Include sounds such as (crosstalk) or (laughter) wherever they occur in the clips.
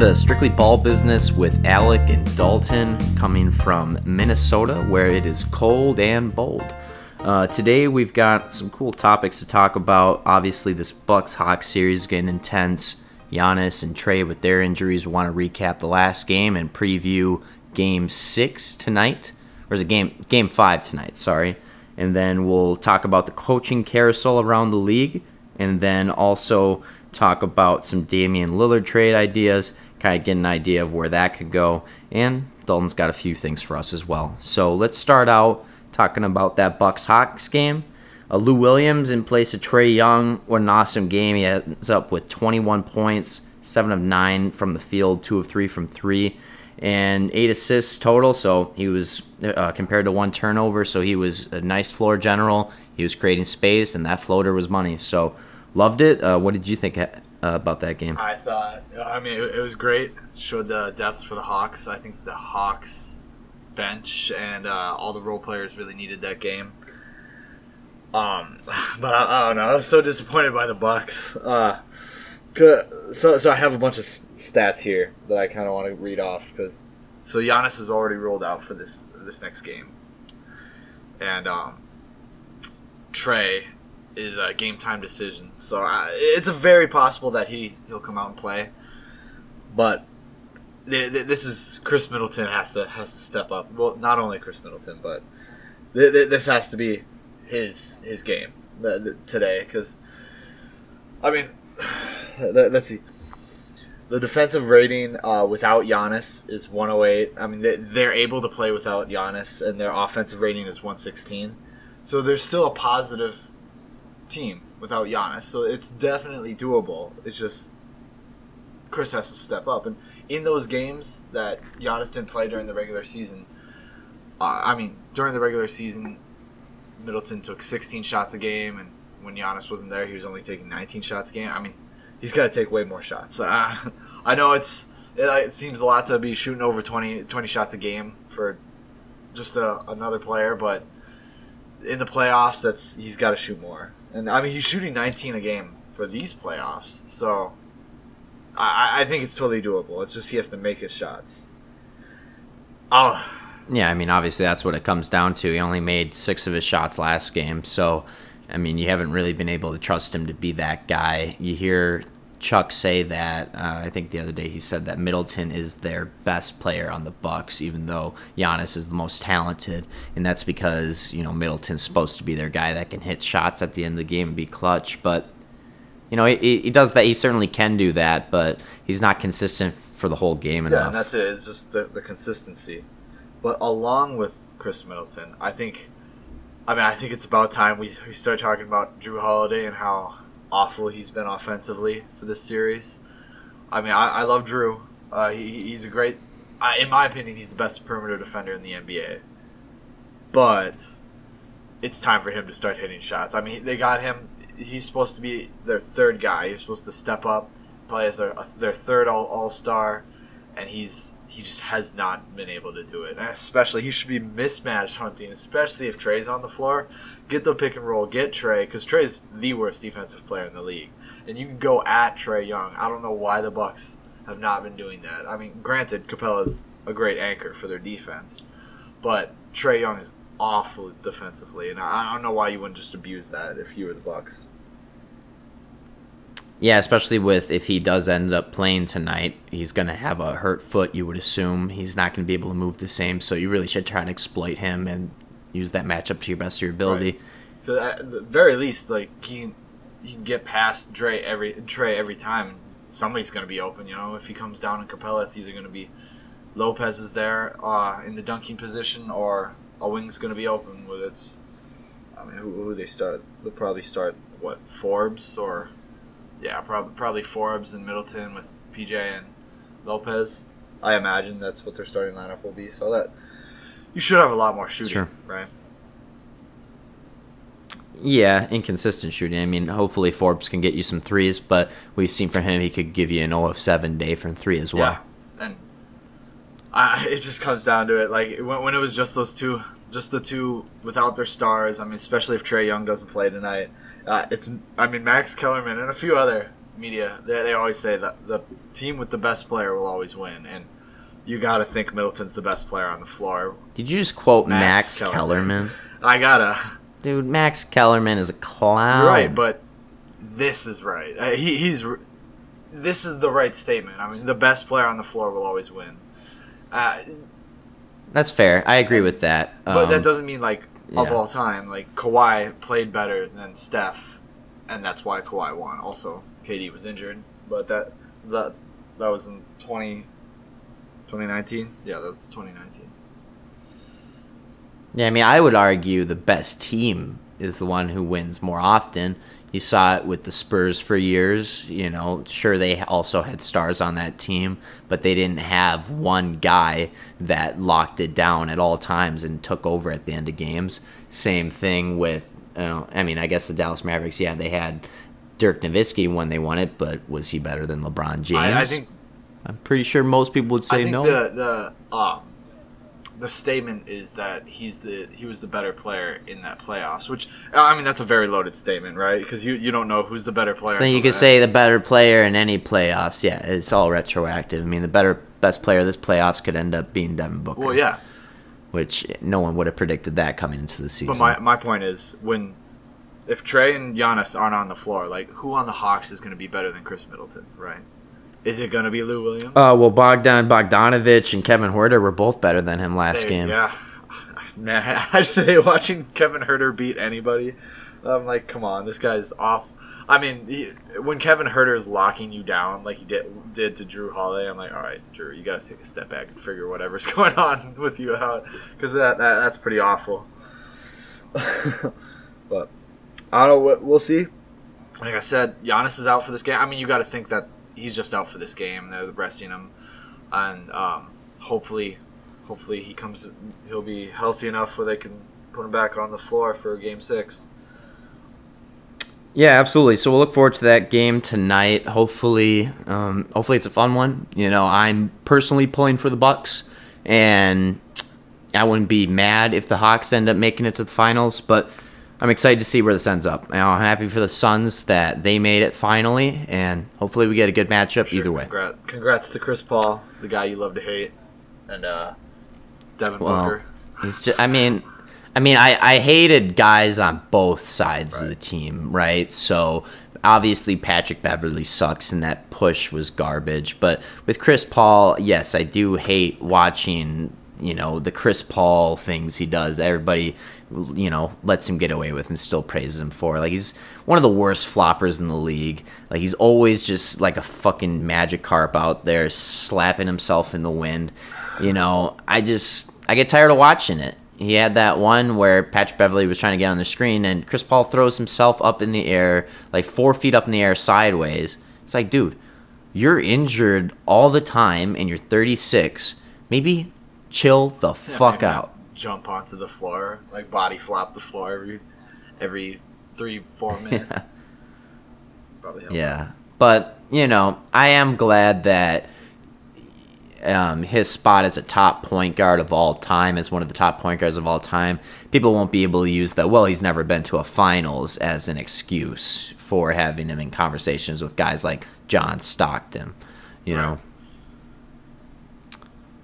To Strictly Ball Business with Alec and Dalton, coming from Minnesota, where it is cold and bold. Uh, today we've got some cool topics to talk about. Obviously, this Bucks Hawks series getting intense. Giannis and Trae with their injuries. We want to recap the last game and preview Game Six tonight, or is it Game Game Five tonight? Sorry, and then we'll talk about the coaching carousel around the league, and then also talk about some Damian Lillard trade ideas, kind of get an idea of where that could go. And Dalton's got a few things for us as well. So let's start out talking about that Bucks Hawks game. Uh, Lou Williams in place of Trae Young. What an awesome game. He ends up with 21 points, 7 of 9 from the field, 2 of 3 from 3, and 8 assists total. So he was uh, compared to one turnover. So he was a nice floor general. He was creating space, and that floater was money. So Loved it. Uh, what did you think uh, about that game? I thought, I mean, it, it, was great. Showed the depth for the Hawks. I think the Hawks bench and uh, all the role players really needed that game. Um, (laughs) but I, I, don't know. I was so disappointed by the Bucks. Uh, so, so I have a bunch of stats here that I kind of want to read off because so Giannis is already rolled out for this this next game, and um, Trae is a game time decision. So uh, it's very possible that he he'll come out and play. But th- th- this is Khris Middleton has to has to step up. Well, not only Khris Middleton, but th- this has to be his his game today because I mean, (sighs) let's see. The defensive rating uh, without Giannis is 108. I mean, they're able to play without Giannis, and their offensive rating is 116. So there's still a positive team without Giannis. So it's definitely doable. It's just Khris has to step up. And in those games that Giannis didn't play during the regular season, uh, I mean, during the regular season, Middleton took 16 shots a game, and when Giannis wasn't there, he was only taking 19 shots a game. I mean, he's got to take way more shots. Uh, (laughs) I know it's it, it, seems a lot to be shooting over 20, 20 shots a game for just a, another player, but in the playoffs, that's he's got to shoot more. And I mean, he's shooting 19 a game for these playoffs, so I, I think it's totally doable. It's just he has to make his shots. Oh. Yeah, I mean, obviously that's what it comes down to. He only made six of his shots last game, so I mean, you haven't really been able to trust him to be that guy. You hear Chuck say that. Uh, I think the other day he said that Middleton is their best player on the Bucks, even though Giannis is the most talented, and that's because you know Middleton's supposed to be their guy that can hit shots at the end of the game and be clutch. But you know he, he does that. He certainly can do that, but he's not consistent for the whole game enough. Yeah, and that's it. It's just the, the consistency. But along with Khris Middleton, I think. I mean, I think it's about time we, we start talking about Jrue Holiday and how awful he's been offensively for this series. I mean, I, I love Jrue. Uh, he, he's a great, uh, in my opinion, he's the best perimeter defender in the NBA. But it's time for him to start hitting shots. I mean, they got him. He's supposed to be their third guy. He's supposed to step up, play as their, their third all, all star, and he's he just has not been able to do it. And especially, he should be mismatch hunting, especially if Trae's on the floor. Get the pick and roll, get Trae, because Trae's the worst defensive player in the league. And you can go at Trae Young. I don't know why the Bucks have not been doing that. I mean, granted, Capela's a great anchor for their defense, but Trae Young is awful defensively, and I don't know why you wouldn't just abuse that if you were the Bucks. Yeah, especially with if he does end up playing tonight, he's going to have a hurt foot, you would assume. He's not going to be able to move the same, so you really should try to exploit him and use that matchup to your best of your ability. Right. At the very least, like he can, he can get past Dre every Trae every time. Somebody's going to be open, you know. If he comes down in Capela, it's either going to be Lopez is there uh, in the dunking position, or a wing's going to be open. With it's, I mean, who, who they start? They'll probably start what Forbes or yeah, probably probably Forbes and Middleton with PJ and Lopez. I imagine that's what their starting lineup will be. So that you should have a lot more shooting, sure. right? Yeah, inconsistent shooting. I mean, hopefully Forbes can get you some threes, but we've seen from him he could give you an 0 of 7 day from three as well. Yeah. And I, (laughs) it just comes down to it. Like when, when it was just those two, just the two without their stars. I mean, especially if Trae Young doesn't play tonight uh, it's I mean Max Kellerman and a few other media they, they always say that the team with the best player will always win, and you got to think Middleton's the best player on the floor. Did you just quote Max Max, Kellerman. Kellerman? I gotta. Dude, Max Kellerman is a clown. You're right, but this is right. Uh, he, he's. This is the right statement. I mean, the best player on the floor will always win. Uh, that's fair. I agree with that. but that Um, doesn't mean like of yeah. all time. Like Kawhi played better than Steph, and that's why Kawhi won. Also, KD was injured, but that that that was in 20, 2019? Yeah, that was 2019. Yeah, I mean, I would argue the best team is the one who wins more often. You saw it with the Spurs for years. You know, sure they also had stars on that team, but they didn't have one guy that locked it down at all times and took over at the end of games. Same thing with, uh, I mean, I guess the Dallas Mavericks. Yeah, they had Dirk Nowitzki when they won it, but was he better than LeBron James? I, I think I'm pretty sure most people would say think no. the the um, the statement is that he's the he was the better player in that playoffs. Which I mean, that's a very loaded statement, right? Because you, you don't know who's the better player. So you could say the better player in any playoffs. Yeah, it's all retroactive. I mean, the better best player this playoffs could end up being Devin Booker. Well, yeah, which no one would have predicted that coming into the season. but my my point is when if Trae and Giannis aren't on the floor, like who on the Hawks is going to be better than Khris Middleton, right? Is it going to be Lou Williams? uh, well, Bogdan Bogdanovich and Kevin Huerter were both better than him last Hey, game. Yeah, (laughs) man, (laughs) I say watching Kevin Huerter beat anybody, I'm like, come on, this guy's off. I mean, he, when Kevin Huerter is locking you down like he did did to Jrue Holiday, I'm like, all right, Jrue, you got to take a step back and figure whatever's (laughs) going on with you out because that, that that's pretty awful. but I don't know. what- We'll see. Like I said, Giannis is out for this game. I mean, you got to think that he's just out for this game. They're resting him, and um, hopefully, hopefully he comes. He'll be healthy enough where they can put him back on the floor for Game Six. Yeah, absolutely. So we'll look forward to that game tonight. Hopefully, um, hopefully it's a fun one. You know, I'm personally pulling for the Bucks, and I wouldn't be mad if the Hawks end up making it to the finals. But I'm excited to see where this ends up. I'm happy for the Suns that they made it finally, and hopefully we get a good matchup Sure, either way. Congrats, congrats to Chris Paul, the guy you love to hate, and uh, Devin Well, Booker. It's just, I mean, I mean, I, I hated guys on both sides of the team, right? So obviously Patrick Beverley sucks, and that push was garbage. But with Chris Paul, yes, I do hate watching. You know the Chris Paul things he does. That everybody, you know, lets him get away with and still praises him for. Like he's one of the worst floppers in the league. Like he's always just like a fucking magic carp out there slapping himself in the wind. You know, I just I get tired of watching it. He had that one where Patrick Beverley was trying to get on the screen, and Chris Paul throws himself up in the air, like four feet up in the air sideways. It's like, dude, you're injured all the time, and you're 36. Maybe chill the Yeah, fuck out. Jump onto the floor, like body flop the floor every every three four (laughs) minutes. Probably help. Yeah, but you know, I am glad that um, his spot as a top point guard of all time, as one of the top point guards of all time, people won't be able to use that. Well, he's never been to a finals as an excuse for having him in conversations with guys like John Stockton. You know.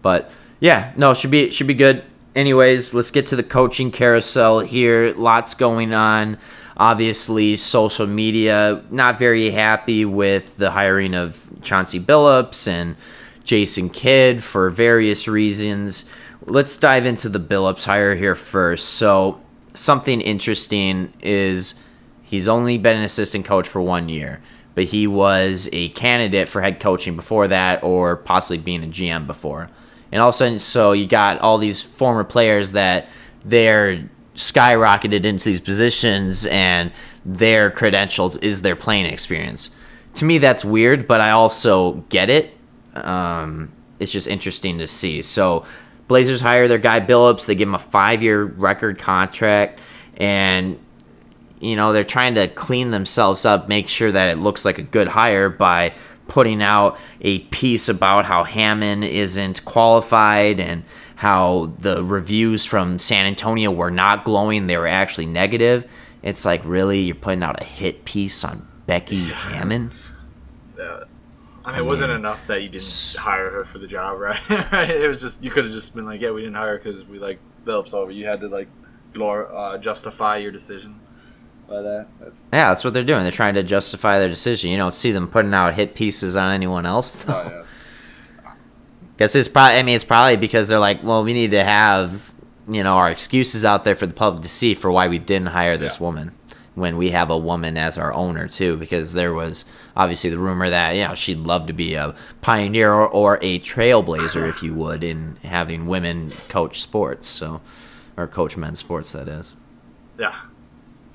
But yeah, no, should be should be good. Anyways, let's get to the coaching carousel here. Lots going on. Obviously, social media not very happy with the hiring of Chauncey Billups and Jason Kidd for various reasons. Let's dive into the Billups hire here first. So, something interesting is he's only been an assistant coach for one year, but he was a candidate for head coaching before that, or possibly being a GM before. And all of a sudden, so you got all these former players that they're skyrocketed into these positions, and their credentials is their playing experience. To me, that's weird, but I also get it. Um, it's just interesting to see. So, Blazers hire their guy Billups. They give him a five-year record contract, and you know they're trying to clean themselves up, make sure that it looks like a good hire by putting out a piece about how Hammon isn't qualified and how the reviews from San Antonio were not glowing; they were actually negative. It's like really you're putting out a hit piece on Becky Hammon. I mean, it wasn't enough that you didn't hire her for the job, right? (laughs) right? It was just you could have just been like, yeah, we didn't hire her because we like Phillips over. You had to like glor- uh, justify your decision by that. That's Yeah, that's what they're doing. They're trying to justify their decision. You don't see them putting out hit pieces on anyone else. Though. oh yeah. (laughs) Guess it's probably. I mean, it's probably because they're like, well, we need to have you know our excuses out there for the public to see for why we didn't hire this Yeah. woman when we have a woman as our owner too. Because there was obviously the rumor that you know she'd love to be a pioneer or, or a trailblazer, if you would, in having women coach sports. So, or coach men's sports, that is. Yeah.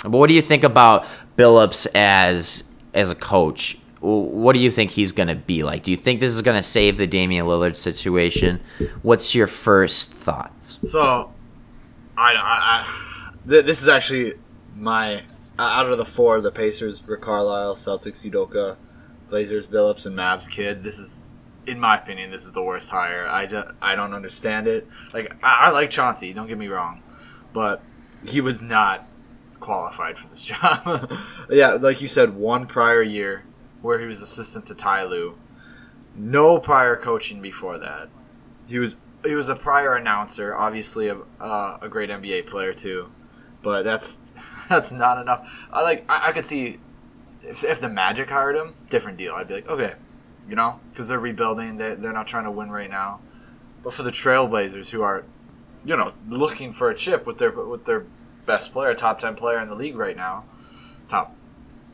But what do you think about Billups as as a coach? What do you think he's going to be like? Do you think this is going to save the Damian Lillard situation? What's your first thoughts? So, I, I, I th- this is actually my uh, out of the four: the Pacers, Rick Carlisle, Celtics, Udoka, Blazers, Billups, and Mavs. Kidd, this is, in my opinion, this is the worst hire. I, I don't understand it. Like I, I like Chauncey, don't get me wrong, but he was not qualified for this (laughs) job. yeah, like you said, one prior year where he was assistant to Ty Lue. No prior coaching before that. He was he was a prior announcer, obviously a, uh, a great NBA player too, but that's (laughs) that's not enough. I like I, I could see if, if the Magic hired him, different deal. I'd be like, okay, you know, because they're rebuilding, they they're not trying to win right now. But for the Trailblazers, who are, you know, looking for a chip with their with their best player, top ten player in the league right now, top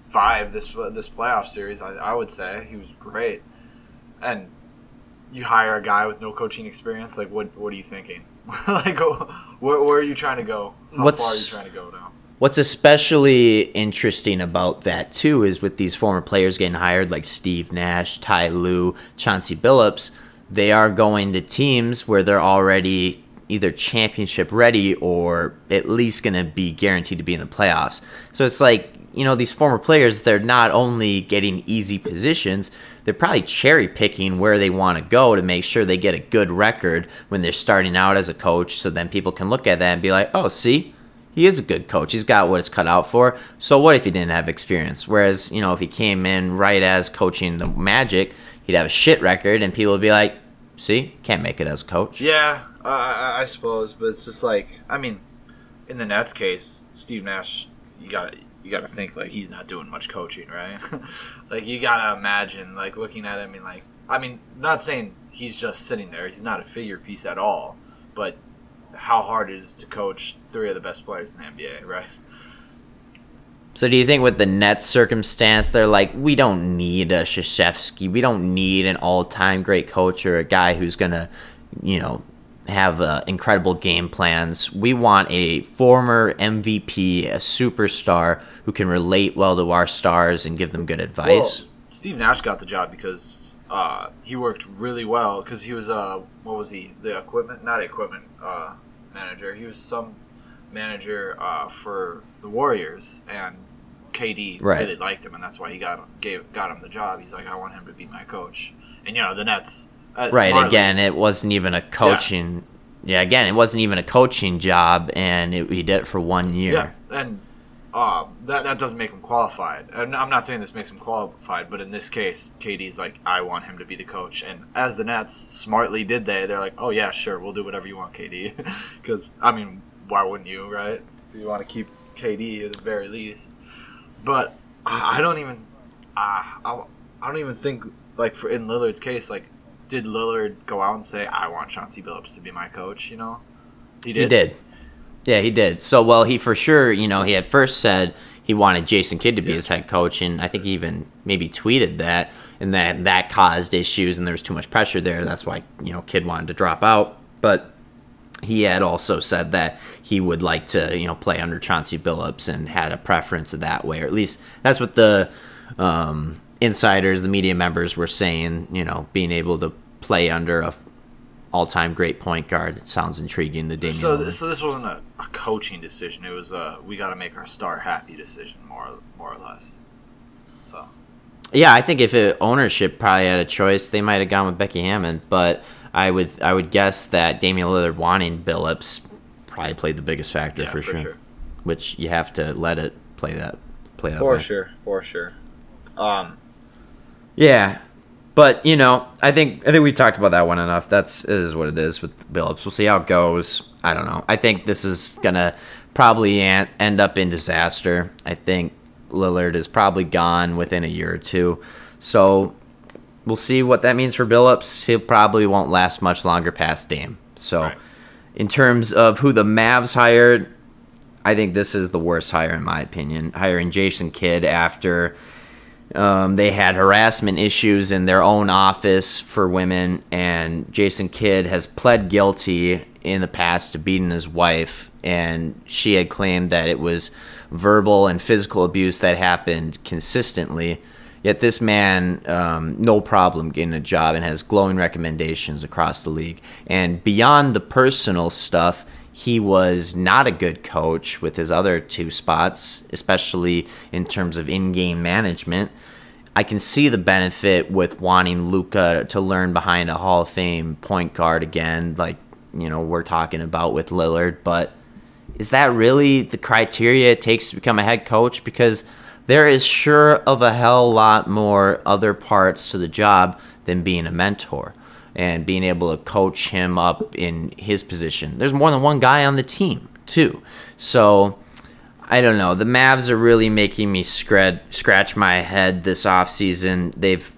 five this this playoff series, I, I would say he was great, and you hire a guy with no coaching experience, like what what are you thinking? (laughs) like where, where are you trying to go? How What's- far are you trying to go now? What's especially interesting about that too is with these former players getting hired, like Steve Nash, Ty Lue, Chauncey Billups, they are going to teams where they're already either championship ready or at least going to be guaranteed to be in the playoffs. So it's like you know these former players, they're not only getting easy positions, they're probably cherry picking where they want to go to make sure they get a good record when they're starting out as a coach. So then people can look at that and be like, oh, see he is a good coach. He's got what it's cut out for. So what if he didn't have experience? Whereas, you know, if he came in right as coaching the Magic, he'd have a shit record and people would be like, see, can't make it as a coach. Yeah, I I suppose, but it's just like I mean, in the Nets case, Steve Nash, you got you got to think like he's not doing much coaching, right? (laughs) like you got to imagine like looking at him and like I mean, not saying he's just sitting there. He's not a figure piece at all, but how hard it is to coach three of the best players in the NBA, right? So do you think with the Nets circumstance, they're like, we don't need a Krzyzewski. We don't need an all-time great coach or a guy who's to, you know, have uh, incredible game plans. We want a former MVP, a superstar who can relate well to our stars and give them good advice. Well, Steve Nash got the job because uh, he worked really well because he was uh, what was he the equipment not equipment uh, manager he was some manager uh, for the Warriors and KD Right. really liked him and that's why he got gave got him the job he's like I want him to be my coach and you know the Nets uh, right smartly- again it wasn't even a coaching yeah. again it wasn't even a coaching job and it, he did it for one year Yeah, and uh, that that doesn't make him qualified. I'm not saying this makes him qualified, but in this case, KD's like, I want him to be the coach. And as the Nets smartly did, they they're like, oh yeah, sure, we'll do whatever you want, KD. Because (laughs) I mean, why wouldn't you, right? You want to keep KD at the very least. But I I don't even, uh, I I don't even think like for in Lillard's case, like, did Lillard go out and say, I want Chauncey Billups to be my coach? You know, he did. he did yeah he did so well he for sure you know he had first said he wanted jason kidd to be Yeah. his head coach and i think he even maybe tweeted that and that that caused issues and there was too much pressure there that's why you know kidd wanted to drop out but he had also said that he would like to, you know, play under Chauncey Billups and had a preference that way, or at least that's what the um, insiders, the media members were saying. You know, being able to play under a all-time great point guard it sounds intriguing. The Damian. So, th- so this wasn't a, a coaching decision. It was a we got to make our star happy decision, more more or less. So Yeah, I think if it, ownership probably had a choice, they might have gone with Becky Hammon. But I would I would guess that Damian Lillard wanting Billups probably played the biggest factor yeah, for, sure. Which you have to let it play that play that for way. sure, for sure. Um, Yeah. But you know, I think I think we talked about that one enough. That's it is what it is with Billups. We'll see how it goes. I don't know. I think this is gonna probably end up in disaster. I think Lillard is probably gone within a year or two. So we'll see what that means for Billups. He probably won't last much longer past Dame. So right. in terms of who the Mavs hired, I think this is the worst hire in my opinion. Hiring Jason Kidd after um, they had harassment issues in their own office for women, and Jason Kidd has pled guilty in the past to beating his wife, and she had claimed that it was verbal and physical abuse that happened consistently. Yet this man, um, no problem getting a job and has glowing recommendations across the league. And beyond the personal stuff, he was not a good coach with his other two spots, especially in terms of in-game management. I can see the benefit with wanting Luka to learn behind a Hall of Fame point guard again, like you know we're talking about with Lillard. But is that really the criteria it takes to become a head coach? Because there is sure of a hell lot more other parts to the job than being a mentor and being able to coach him up in his position. There's more than one guy on the team, too. So I don't know. The Mavs are really making me scred- scratch my head this offseason. They've,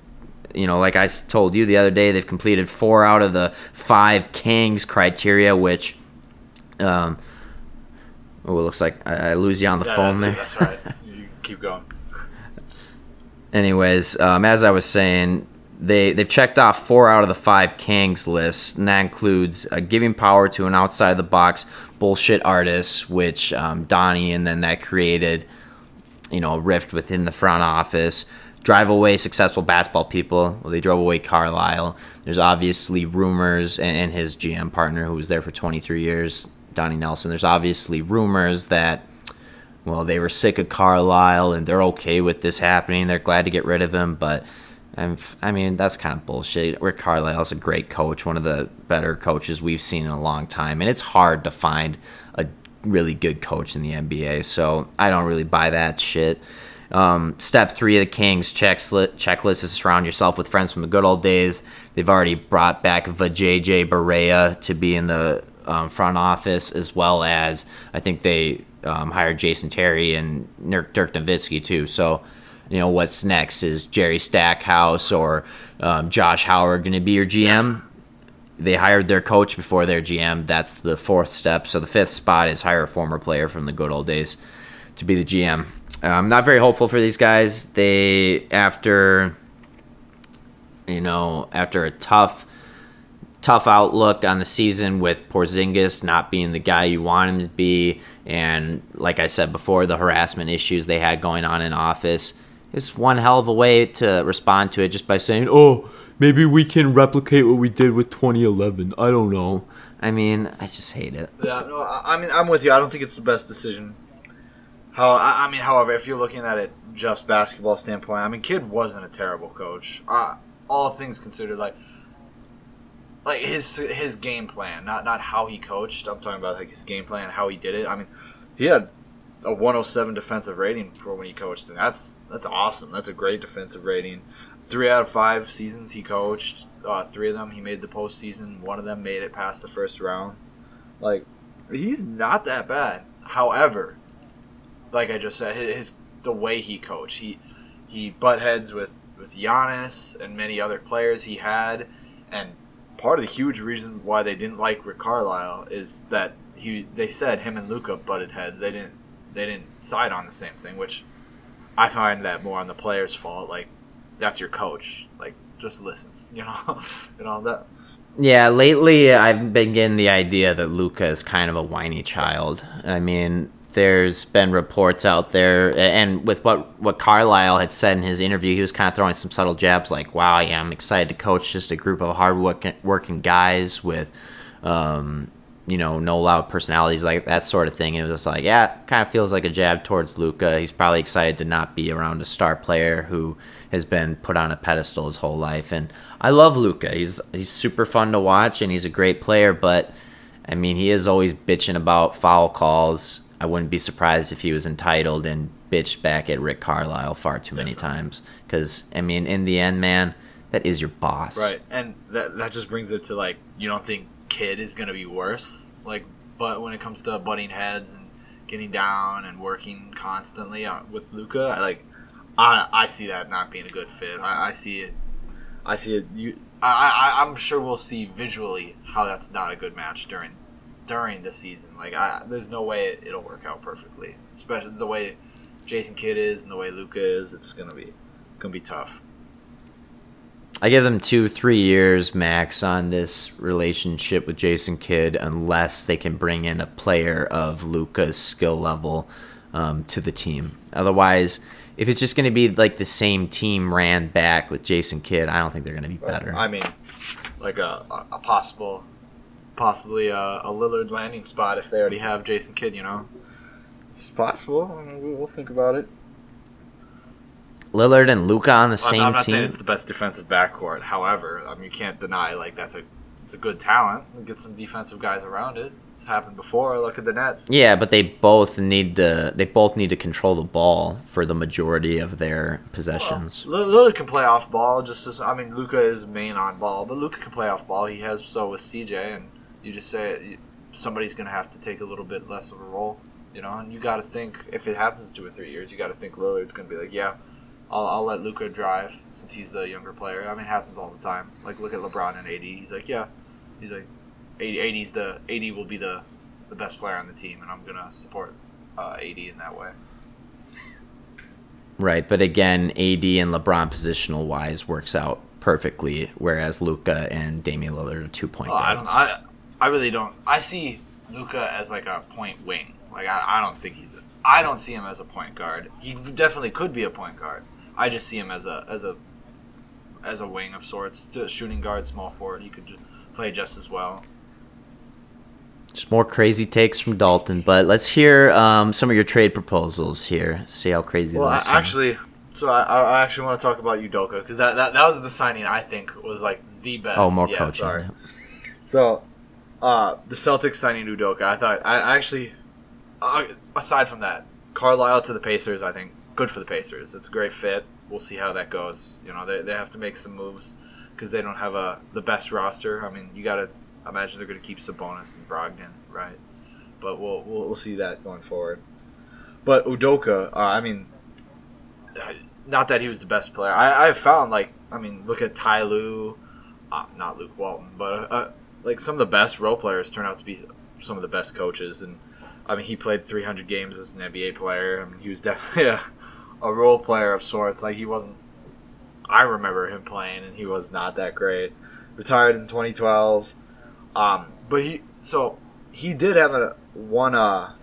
you know, like I told you the other day, they've completed four out of the five Kings criteria, which, um, oh, it looks like I, I lose you on the yeah, phone there. That's right. (laughs) you keep going. Anyways, um, as I was saying, they they've checked off four out of the five Kangs list, and that includes uh, giving power to an outside the box bullshit artist, which um, Donnie and then that created, you know, a rift within the front office. Drive away successful basketball people. Well, they drove away Carlisle. There's obviously rumors, and, and his GM partner, who was there for 23 years, Donnie Nelson. There's obviously rumors that well, they were sick of Carlisle and they're okay with this happening. They're glad to get rid of him, but and I mean, that's kind of bullshit. Rick Carlisle's a great coach, one of the better coaches we've seen in a long time, and it's hard to find a really good coach in the NBA. So I don't really buy that shit. Um, step three of the Kings checklist, checklist is surround yourself with friends from the good old days. They've already brought back Vijay Barea to be in the um, front office, as well as I think they um, hired Jason Terry and Dirk Nowitzki too. So you know what's next is Jerry Stackhouse or um, Josh Howard going to be your GM. They hired their coach before their GM. That's the fourth step. So the fifth spot is hire a former player from the good old days to be the GM. I'm not very hopeful for these guys. They after you know after a tough tough outlook on the season with Porzingis not being the guy you want him to be, and like I said before, the harassment issues they had going on in office is one hell of a way to respond to it just by saying, "Oh, maybe we can replicate what we did with 2011." I don't know. I mean, I just hate it. Yeah, no, I mean, I'm with you. I don't think it's the best decision. How I mean, however, if you're looking at it just basketball standpoint, I mean, Kidd wasn't a terrible coach. Uh, all things considered, like like his his game plan, not not how he coached. I'm talking about like his game plan, how he did it. I mean, he had a 107 defensive rating for when he coached, and that's that's awesome. That's a great defensive rating. Three out of five seasons he coached, uh, three of them he made the postseason. One of them made it past the first round. Like he's not that bad. However, like I just said, his the way he coached, he he butt heads with with Giannis and many other players he had, and part of the huge reason why they didn't like Rick Carlisle is that he they said him and Luka butted heads. They didn't they didn't side on the same thing, which I find that more on the player's fault. Like that's your coach. Like just listen, (laughs) you know, and all that. Yeah, lately I've been getting the idea that Luka is kind of a whiny child. I mean, there's been reports out there, and with what what Carlisle had said in his interview, he was kind of throwing some subtle jabs, like, "Wow, yeah, I'm excited to coach just a group of hard working guys with." Um, you know, no loud personalities, like that sort of thing. It was just like, yeah, kind of feels like a jab towards Luka. He's probably excited to not be around a star player who has been put on a pedestal his whole life. And I love Luka. He's he's super fun to watch and he's a great player, but I mean, he is always bitching about foul calls. I wouldn't be surprised if he was entitled and bitched back at Rick Carlisle far too many times. Because I mean, in the end, man, that is your boss. Right, and that that just brings it to like you don't think Kidd is gonna be worse, like, but when it comes to butting heads and getting down and working constantly uh, with Luka, I like, I I see that not being a good fit. I, I see it, I see it. You, I, I I'm sure we'll see visually how that's not a good match during during the season. Like, I there's no way it'll work out perfectly, especially the way Jason Kidd is and the way Luka is. It's gonna be gonna be tough. I give them two, three years max on this relationship with Jason Kidd, unless they can bring in a player of Luka's skill level um, to the team. Otherwise, if it's just going to be like the same team ran back with Jason Kidd, I don't think they're going to be better. I mean, like a, a possible, possibly a, a Lillard landing spot if they already have Jason Kidd. You know, it's possible. I mean, we'll think about it. Lillard and Luka on the I'm- same I'm not team. saying it's the best defensive backcourt. However, I mean, you can't deny like that's a it's a good talent. Get some defensive guys around it. It's happened before. Look at the Nets. Yeah, but they both need to they both need to control the ball for the majority of their possessions. Well, Lillard can play off ball. Just as I mean, Luka is main on ball, but Luka can play off ball. He has so with CJ, and you just say somebody's going to have to take a little bit less of a role, you know. And you got to think if it happens two or three years, you got to think Lillard's going to be like, yeah, I'll, I'll let Luka drive since he's the younger player. I mean, it happens all the time. Like look at LeBron and AD. He's like, yeah, he's like, AD, AD's the AD will be the the best player on the team, and I'm gonna support uh, AD in that way. Right, but again, AD and LeBron positional wise works out perfectly, whereas Luka and Damian Lillard are two point Oh, I don't. I I really don't. I see Luka as like a point wing. Like I, I don't think he's. A, I don't see him as a point guard. He definitely could be a point guard. I just see him as a as a as a wing of sorts, to shooting guard, small forward. He could ju- play just as well. Just more crazy takes from Dalton, but let's hear um, some of your trade proposals here. See how crazy Well, I, actually, so I, I actually want to talk about Udoka because that, that that was the signing I think was like the best. Oh, more yeah, coaching. Sorry. So, uh, the Celtics signing Udoka, I thought I I actually, uh, aside from that, Carlisle to the Pacers, I think good for the Pacers. It's a great fit. We'll see how that goes. You know, they, they have to make some moves because they don't have a the best roster. I mean, you got to imagine they're going to keep Sabonis and Brogdon, right? But we'll, we'll we'll see that going forward. But Udoka, uh, I mean, uh, not that he was the best player. I I found like I mean, look at Ty Lue, uh, not Luke Walton, but uh, like some of the best role players turn out to be some of the best coaches. And I mean, he played 300 games as an NBA player. I mean, he was definitely (laughs) a, a role player of sorts. Like he wasn't. I remember him playing, and he was not that great. Retired in 2012. Um, but he so he did have a one. Uh,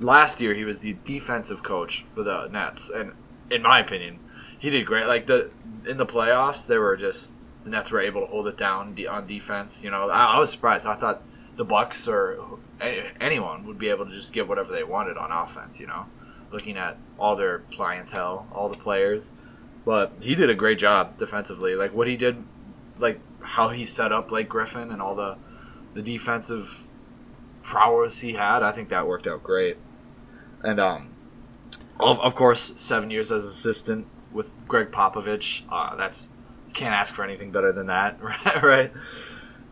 last year he was the defensive coach for the Nets, and in my opinion, he did great. Like the in the playoffs, they were just the Nets were able to hold it down on defense. You know, I, I was surprised. I thought the Bucks or anyone would be able to just get whatever they wanted on offense. You know, looking at all their clientele, all the players, but he did a great job defensively. Like what he did, like how he set up Blake Griffin and all the the defensive prowess he had. I think that worked out great. And um, of, of course, seven years as assistant with Gregg Popovich. Uh, that's can't ask for anything better than that, (laughs) right? right?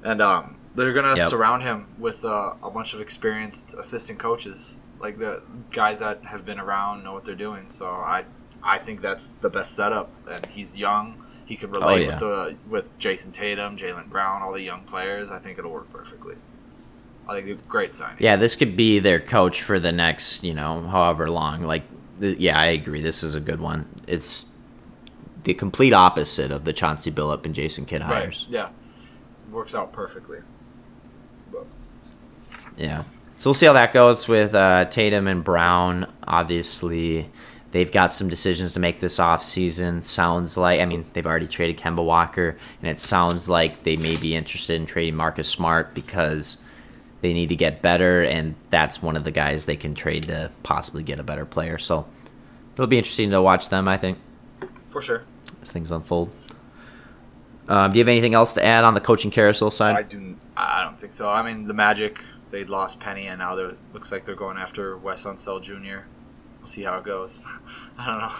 And um, they're gonna Yep. surround him with uh, a bunch of experienced assistant coaches, like the guys that have been around, know what they're doing. So I, I think that's the best setup. And he's young. He could oh, relate yeah. with the with Jayson Tatum, Jaylen Brown, all the young players. I think it'll work perfectly. I think a great signing. Yeah, this could be their coach for the next, you know, however long. Like, th- yeah, I agree. This is a good one. It's the complete opposite of the Chauncey Billup and Jason Kidd Right. hires. Yeah. Works out perfectly. Yeah. So we'll see how that goes with uh, Tatum and Brown. Obviously, they've got some decisions to make this offseason. Sounds like, I mean, they've already traded Kemba Walker, and it sounds like they may be interested in trading Marcus Smart because they need to get better, and that's one of the guys they can trade to possibly get a better player. So it'll be interesting to watch them, I think, For sure. as things unfold. Um, do you have anything else to add on the coaching carousel side? I do. I don't think so. I mean, the Magic they lost Penny, and now they looks like they're going after Wes Unseld Jr. We'll see how it goes. (laughs) I don't know.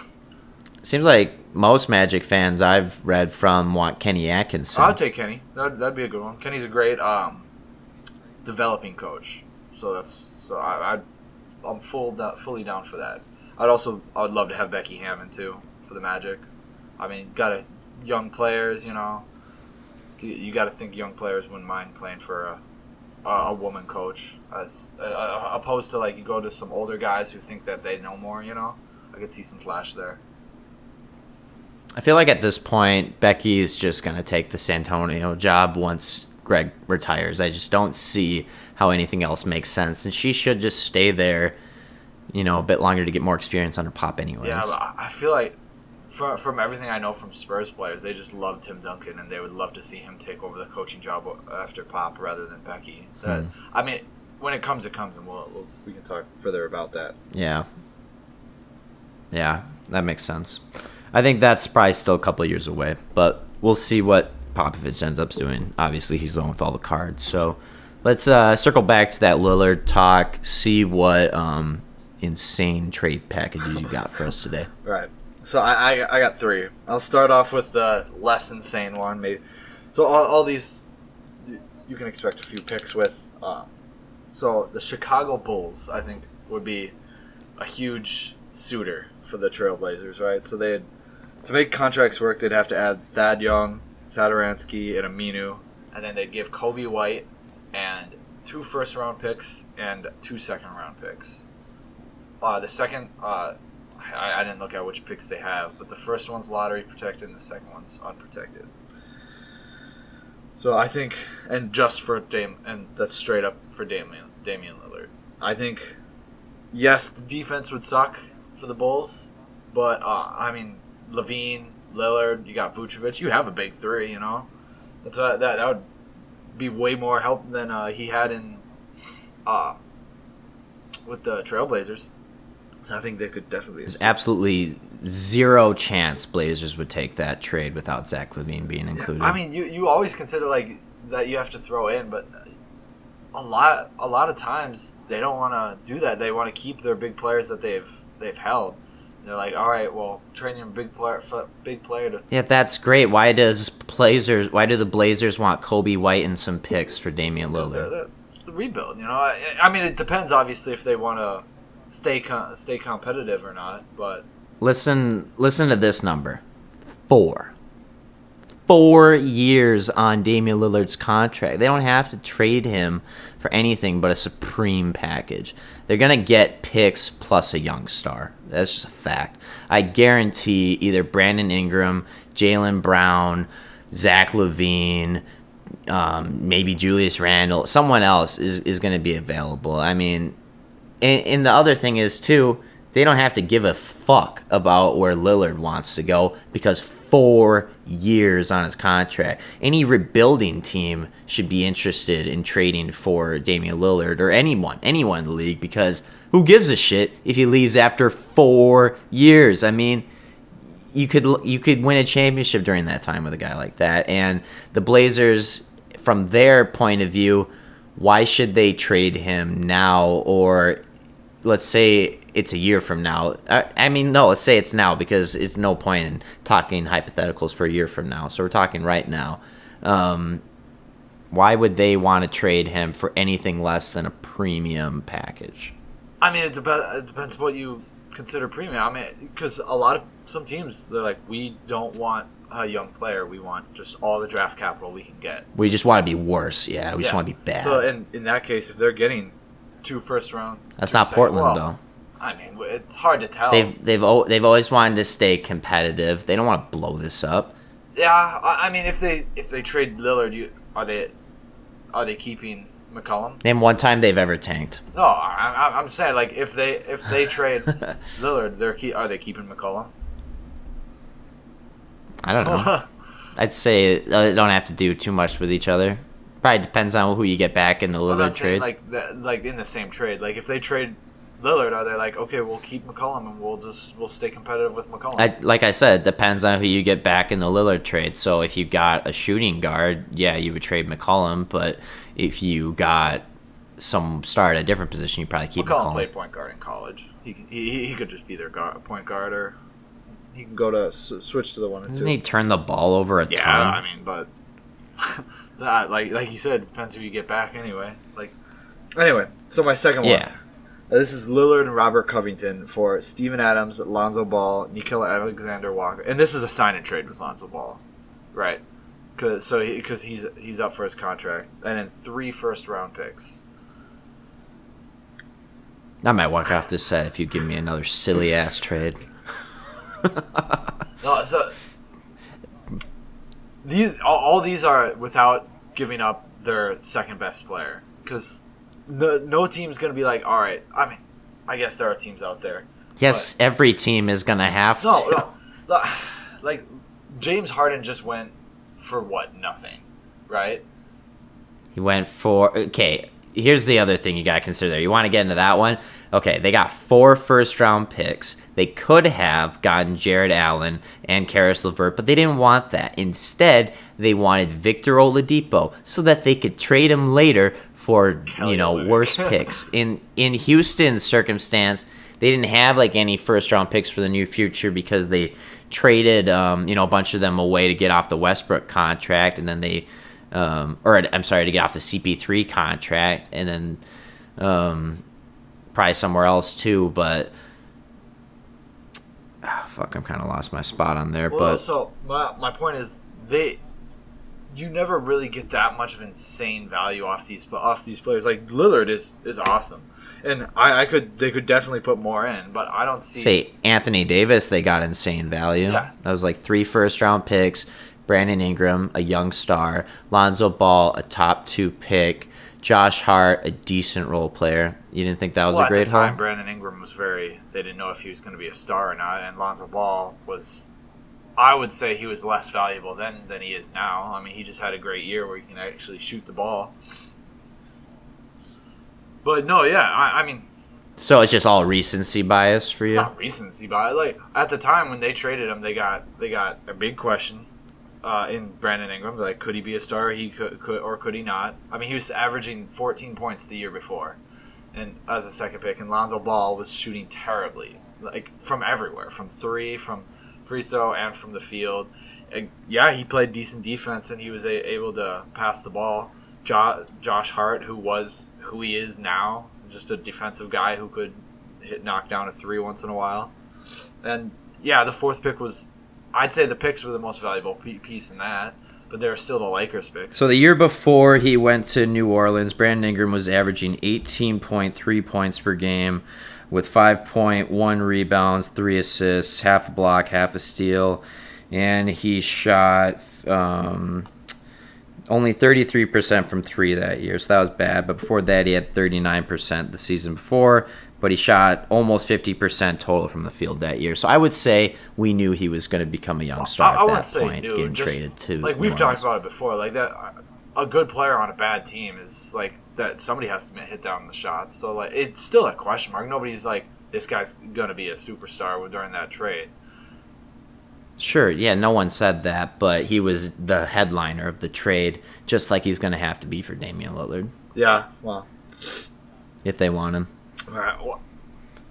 seems like most Magic fans I've read from want Kenny Atkinson. I'll take Kenny. That'd, that'd be a good one. Kenny's a great um, developing coach. So that's so I, I I'm full fully down for that. I'd also I would love to have Becky Hammon too for the Magic. I mean, got a young players, you know. You, you got to think young players wouldn't mind playing for a a, a woman coach as uh, opposed to like you go to some older guys who think that they know more, you know. I could see some flash there. I feel like at this point, Becky is just going to take the San Antonio job once Gregg retires. I just don't see how anything else makes sense, and she should just stay there, you know, a bit longer to get more experience under Pop, anyway. Yeah, I feel like from, from everything I know from Spurs players, they just love Tim Duncan and they would love to see him take over the coaching job after Pop rather than Becky. That, Hmm. I mean, when it comes, it comes, and we'll, we'll we can talk further about that. Yeah. Yeah, that makes sense. I think that's probably still a couple of years away, but we'll see what Popovich ends up doing. Obviously, he's one with all the cards. So let's uh, circle back to that Lillard talk, see what um, insane trade packages you got for us today. (laughs) Right. So I, I, I got three. I'll start off with the less insane one, maybe. So all, all these, you, can expect a few picks with. Um, so the Chicago Bulls, I think, would be a huge suitor for the Trailblazers, right? So they'd to make contracts work, they'd have to add Thad Young, Satoransky, and Aminu, and then they'd give Coby White and two first round picks and two second round picks. Uh, the second, uh, I, I didn't look at which picks they have, but the first one's lottery protected and the second one's unprotected. So I think, and just for Dame, and that's straight up for Damian Damian Lillard. I think, yes, the defense would suck for the Bulls, but uh, I mean, LaVine, Lillard, you got Vucevic, you have a big three, you know. That's that that would be way more help than uh, he had in uh, with the Trailblazers. So I think they could definitely. There's absolutely zero chance Blazers would take that trade without Zach LaVine being included. I mean, you, you always consider like that you have to throw in, but a lot a lot of times they don't want to do that. They want to keep their big players that they've they've held. They're like, all right, well, training a big player, big player to. yeah, that's great. Why does Blazers? Why do the Blazers want Coby White and some picks for Damian Lillard? It's the rebuild, you know. I, I mean, it depends obviously if they want to stay con- stay competitive or not, but Listen, listen to this number: four. Four years on Damian Lillard's contract. They don't have to trade him for anything but a supreme package. They're gonna get picks plus a young star. That's just a fact. I guarantee either Brandon Ingram, Jaylen Brown, Zach LaVine, um, maybe Julius Randle, someone else is, is going to be available. I mean, and, and the other thing is too, they don't have to give a fuck about where Lillard wants to go because four years on his contract. Any rebuilding team should be interested in trading for Damian Lillard or anyone, anyone in the league because who gives a shit if he leaves after four years? I mean, you could you could win a championship during that time with a guy like that. And the Blazers, from their point of view, why should they trade him now or let's say it's a year from now. I, I mean, no, let's say it's now because it's no point in talking hypotheticals for a year from now. So we're talking right now. Um, why would they want to trade him for anything less than a premium package? I mean, it, dep- it depends what you consider premium. I mean, because a lot of some teams they're like, we don't want a young player. We want just all the draft capital we can get. We just want to be worse. Yeah, we just want to be bad. So in in that case, if they're getting two first round, That's not second- Portland well, though. I mean, it's hard to tell. They've they've they've always wanted to stay competitive. They don't want to blow this up. yeah, I, I mean, if they if they trade Lillard, you are they are they keeping McCollum? Name one time they've ever tanked. No, I, I, I'm saying like if they if they (laughs) trade Lillard, they're keep, are they keeping McCollum? I don't know. (laughs) I'd say uh, they don't have to do too much with each other. Probably depends on who you get back in the Lillard trade. like that, like in the same trade. Like if they trade Lillard, are they like okay, we'll keep McCollum and we'll just we'll stay competitive with McCollum? I, like I said, it depends on who you get back in the Lillard trade. So if you got a shooting guard, yeah, you would trade McCollum. But if you got some star at a different position, you probably keep McCollum McCollum. played point guard in college. He, he he could just be their guard, point guard or he can go to s- switch to the one and Doesn't two. he turn the ball over a Yeah, ton? I mean, but (laughs) that, like like you said, depends who you get back anyway. Like anyway, so my second one. yeah. Uh, This is Lillard and Robert Covington for Steven Adams, Lonzo Ball, Nickeil Alexander Walker, and this is a sign and trade with Lonzo Ball, right? Cause so because he's he's up for his contract, and then three first round picks. I might walk off this set if you give me another silly ass trade. (laughs) No, so these all, all these are without giving up their second best player because no, no team's gonna be like, all right. I mean, I guess there are teams out there. Yes, every team is gonna have No, to. no, (sighs) no. like James Harden just went for what nothing, right? He went for okay. Here's the other thing you gotta consider. there. You want to get into that one? Okay, they got four first round picks. They could have gotten Jarrett Allen and Caris LeVert, but they didn't want that. Instead, they wanted Victor Oladipo so that they could trade him later for you know worse picks. (laughs) In in Houston's circumstance, they didn't have like any first round picks for the new future because they traded um, you know a bunch of them away to get off the Westbrook contract, and then they um, or I'm sorry to get off the CP3 contract, and then um, probably somewhere else too. But ah, fuck, I'm kind of lost my spot on there. Well, but so my my point is they. You never really get that much of insane value off these off these players. Like Lillard is is awesome, and I, I could they could definitely put more in, but I don't see. say Anthony Davis, they got insane value. Yeah. That was like three first round picks. Brandon Ingram, a young star. Lonzo Ball, a top two pick. Josh Hart, a decent role player. You didn't think that was well, a great at the time? Brandon Ingram was very. They didn't know if he was going to be a star or not, and Lonzo Ball was. I would say he was less valuable then than he is now. I mean, he just had a great year where he can actually shoot the ball. But no, yeah, I, I mean, So it's just all recency bias for it's you. not recency, but like at the time when they traded him, they got they got a big question uh, in Brandon Ingram. Like, could he be a star? He could, could or could he not? I mean, he was averaging 14 points the year before, and as a second pick, and Lonzo Ball was shooting terribly, like from everywhere, from three, from free throw, and from the field. And yeah, he played decent defense, and he was a, able to pass the ball. Jo- Josh Hart, who was who he is now, just a defensive guy who could hit knock down a three once in a while. And yeah, the fourth pick was, I'd say the picks were the most valuable piece in that, but they were still the Lakers picks. So the year before he went to New Orleans, Brandon Ingram was averaging 18.3 points per game with 5.1 rebounds, 3 assists, half a block, half a steal, and he shot um, only 33% from 3 that year. So that was bad, but before that he had 39% the season before, but he shot almost 50% total from the field that year. So I would say we knew he was going to become a young star I, I at that say point new, getting just, traded to like we've talked about it before. Like that, a good player on a bad team is like that. Somebody has to hit down the shots. So like it's still a question mark. Nobody's like this guy's gonna be a superstar during that trade. Sure, yeah, no one said that, but he was the headliner of the trade, just like he's going to have to be for Damian Lillard Yeah. Well. if they want him. All right. Well,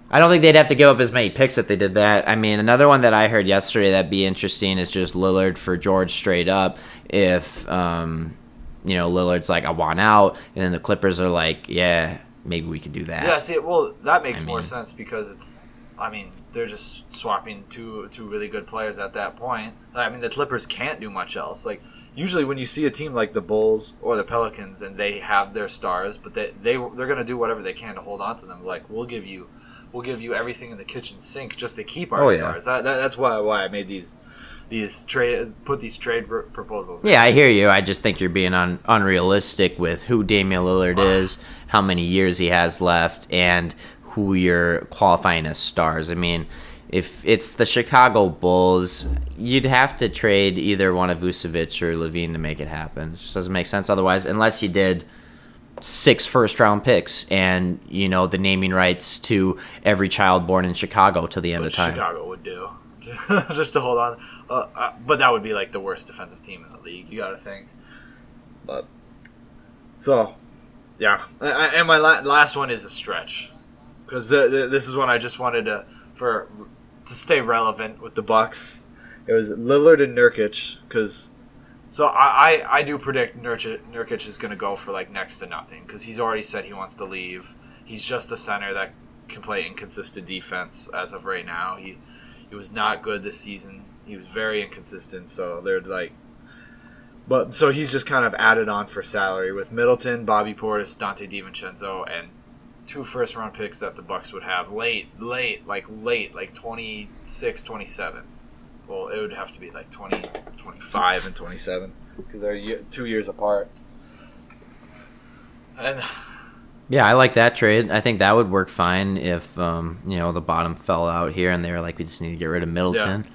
I don't think they'd have to give up as many picks if they did that. I mean, another one that I heard yesterday that'd be interesting is just Lillard for George straight up. If um, you know Lillard's like I want out, and then the Clippers are like, yeah, maybe we could do that. Yeah, see, well, that makes I more mean- sense because it's. I mean, they're just swapping two two really good players at that point. I mean, the Clippers can't do much else. Like usually, when you see a team like the Bulls or the Pelicans and they have their stars, but they they they're gonna do whatever they can to hold on to them. Like we'll give you, we'll give you everything in the kitchen sink just to keep our Oh, yeah. stars. That, that, that's why why I made these these trade put these trade pr- proposals. Yeah, I hear you. I just think you're being un- unrealistic with who Damian Lillard is, how many years he has left, and who you're qualifying as stars. I mean, if it's the Chicago Bulls, you'd have to trade either one of Vucevic or LaVine to make it happen. It just doesn't make sense otherwise, unless you did six first round picks and you know the naming rights to every child born in Chicago till the end Which of time. Chicago would do (laughs) just to hold on. Uh, uh, but that would be like the worst defensive team in the league. You got to think. But so, yeah. And my la- last one is a stretch because the, the, this is one I just wanted to for to stay relevant with the Bucks, it was Lillard and Nurkic because. So I, I, I do predict Nurkic, Nurkic is going to go for like next to nothing because he's already said he wants to leave. He's just a center that can play inconsistent defense as of right now. He he was not good this season. He was very inconsistent. So they're like, but so he's just kind of added on for salary with Middleton, Bobby Portis, Donte DiVincenzo, and two first round picks that the Bucks would have late, late, like late, like 26, 27. Well, it would have to be like 20, 25 and 27 because they're ye- two years apart. And Yeah, I like that trade. I think that would work fine if um, you know the bottom fell out here and they were like, we just need to get rid of Middleton.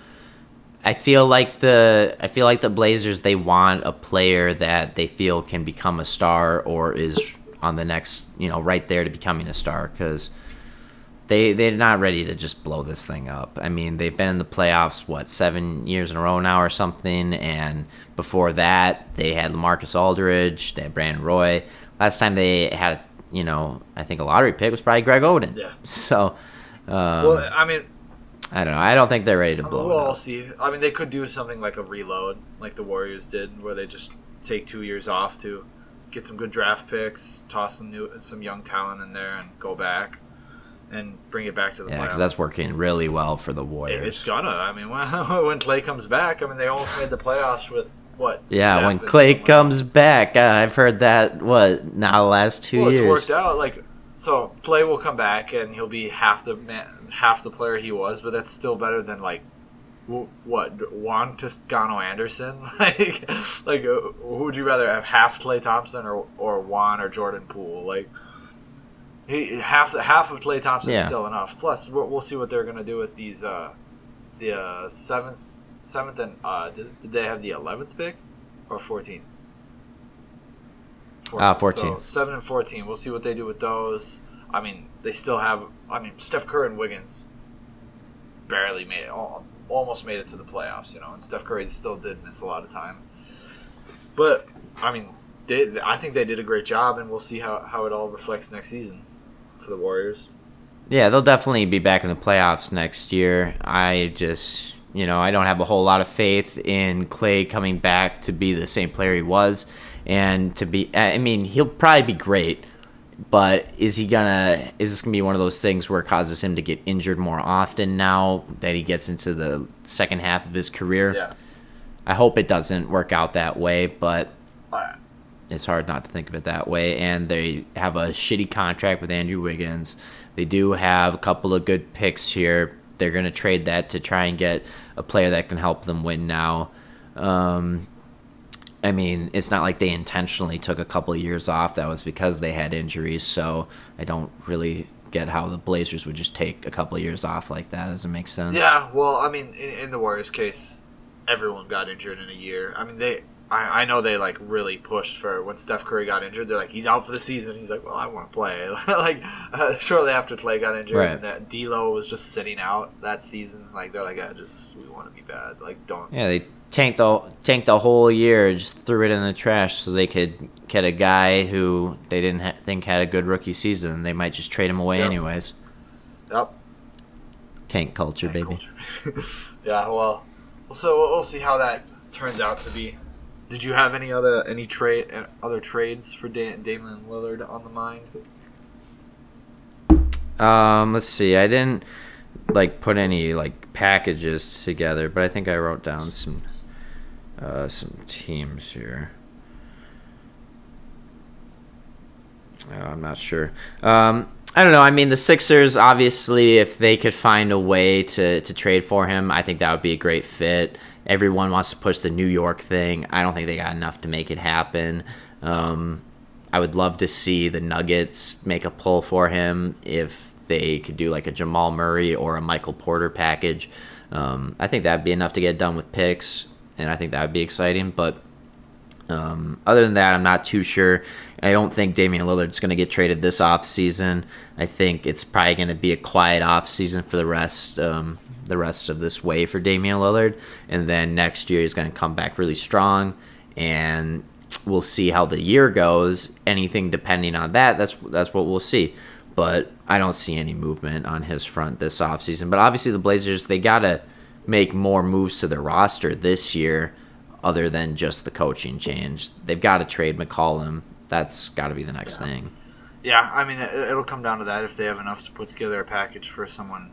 I feel like the I feel like the Blazers they want a player that they feel can become a star or is on the next you know right there to becoming a star because they they're not ready to just blow this thing up. I mean they've been in the playoffs what seven years in a row now or something, and before that they had Lamarcus Aldridge, they had Brandon Roy. Last time they had you know I think a lottery pick was probably Greg Oden. Yeah. (laughs) So. Um, well, I mean, I don't know. I don't think they're ready to blow We'll all see. I mean, they could do something like a reload, like the Warriors did, where they just take two years off to get some good draft picks, toss some new, some young talent in there, and go back and bring it back to the Yeah, because that's working really well for the It- Warriors. it's gonna. I mean, (laughs) when, when Klay comes back, I mean, they almost made the playoffs with what? yeah, Steph when Klay comes else. back, uh, I've heard that. What now? The last two well, it's worked out. Like, so Klay will come back and he'll be half the man, half the player he was, but that's still better than like. Wh- What Juan Toscano Anderson? (laughs) like, like uh, who would you rather have? Half Klay Thompson or or Juan or Jordan Poole? Like, he half half of Klay Thompson is Yeah. still enough. Plus, we'll, we'll see what they're gonna do with these. Uh, the uh, seventh, seventh, and uh, did, did they have the eleventh pick or fourteen? Ah, 14. So seven and fourteen. We'll see what they do with those. I mean, they still have. I mean, Steph Curry and Wiggins barely made al- almost made it to the playoffs. You know, and Steph Curry still did miss a lot of time. But I mean, they, I think they did a great job, and we'll see how, how it all reflects next season for the Warriors. Yeah, they'll definitely be back in the playoffs next year. I just, you know, I don't have a whole lot of faith in Klay coming back to be the same player he was, and to be. I mean, he'll probably be great, but is he gonna? Is this gonna be one of those things where it causes him to get injured more often now that he gets into the second half of his career? Yeah. I hope it doesn't work out that way, but it's hard not to think of it that way. And they have a shitty contract with Andrew Wiggins. They do have a couple of good picks here. They're to trade that to try and get a player that can help them win now. Um, I mean, it's not like they intentionally took a couple of years off. That was because they had injuries. So I don't really get how the Blazers would just take a couple of years off like that. Doesn't make sense. Yeah, well, I mean, in, in the Warriors' case, everyone got injured in a year. I mean, they. I, I know they like really pushed for when Steph Curry got injured. They're like, he's out for the season. He's like, well, I want to play. (laughs) like uh, shortly after Klay got injured, Right. and that D'Lo was just sitting out that season. Like they're like, yeah, just we want to be bad. Like don't. Yeah, they tanked the tanked the whole year, just threw it in the trash so they could get a guy who they didn't ha- think had a good rookie season. They might just trade him away Yep. anyways. Yep. Tank culture, Tank baby. culture. (laughs) yeah, well, so we'll, see how that turns out to be. Did you have any other any trade uh, other trades for da- Damian Lillard on the mind? Um, let's see. I didn't like put any like packages together, but I think I wrote down some uh, some teams here. Uh, I'm not sure. Um, I don't know. I mean, the Sixers, obviously, if they could find a way to, to trade for him, I think that would be a great fit. Everyone wants to push the New York thing. I don't think they got enough to make it happen. Um, I would love to see the Nuggets make a pull for him if they could do like a Jamal Murray or a Michael Porter package. Um, I think that'd be enough to get done with picks, and I think that would be exciting. But um, other than that, I'm not too sure. I don't think Damian Lillard's going to get traded this offseason. I think it's probably going to be a quiet offseason for the rest um, the rest of this way for Damian Lillard, and then next year he's going to come back really strong, and we'll see how the year goes. Anything depending on that, that's that's what we'll see. But I don't see any movement on his front this offseason. But obviously, the Blazers, they got to make more moves to their roster this year other than just the coaching change. They've got to trade McCollum. That's got to be the next Yeah. thing. Yeah, I mean, it, it'll come down to that if they have enough to put together a package for someone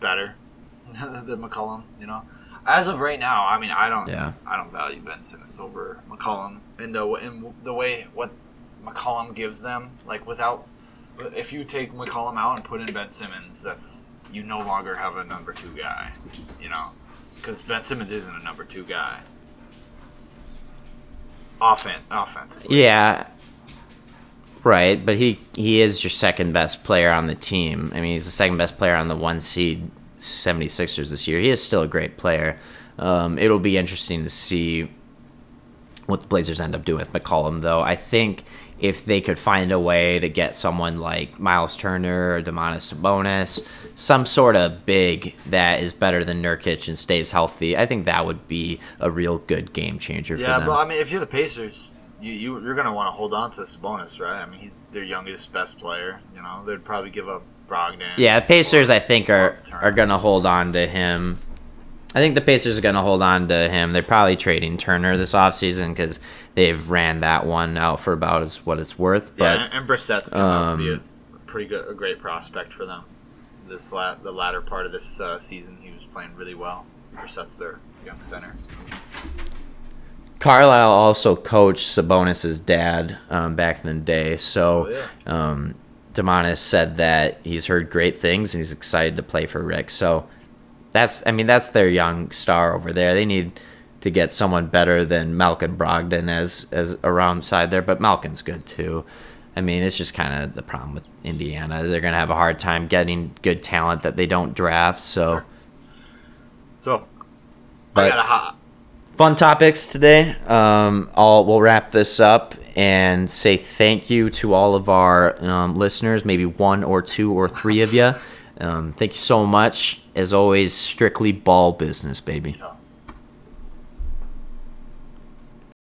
better (laughs) than McCollum. You know, as of right now, I mean, I don't, Yeah. I don't value Ben Simmons over McCollum in the in the way what McCollum gives them. Like without, if you take McCollum out and put in Ben Simmons, that's you no longer have a number two guy. You know, because Ben Simmons isn't a number two guy. Offen- offensively. Yeah. Right, but he he is your second best player on the team. I mean, he's the second best player on the one seed 76ers this year. He is still a great player. Um, it'll be interesting to see what the Blazers end up doing with McCollum, though. I think if they could find a way to get someone like Miles Turner or Domantas Sabonis, some sort of big that is better than Nurkic and stays healthy, I think that would be a real good game changer Yeah, for them. but I mean, if you're the Pacers, you, you you're gonna want to hold on to Sabonis, right? I mean, he's their youngest, best player. You know, they'd probably give up Brogdon. Yeah, the Pacers, I think, are are gonna hold on to him. I think the Pacers are gonna hold on to him. They're probably trading Turner this offseason because they've ran that one out for about as what it's worth. Yeah, But and, and Brissett's come out to be a um, pretty good, a great prospect for them. This la- the latter part of this uh, season, he was playing really well. Brissett's their young center. Carlisle also coached Sabonis's dad um, back in the day. So Oh, yeah. um, Domantas said that he's heard great things and he's excited to play for Rick. So that's, I mean, that's their young star over there. They need to get someone better than Malcolm Brogdon as as around side there, but Malkin's good too. I mean, it's just kind of the problem with Indiana. They're gonna have a hard time getting good talent that they don't draft. So. Sure. So, I But- got a hot. fun topics today. Um, I'll we'll wrap this up and say thank you to all of our um, listeners, maybe one or two or three of you. (laughs) Um, thank you so much. As always, strictly ball business, baby. Yeah.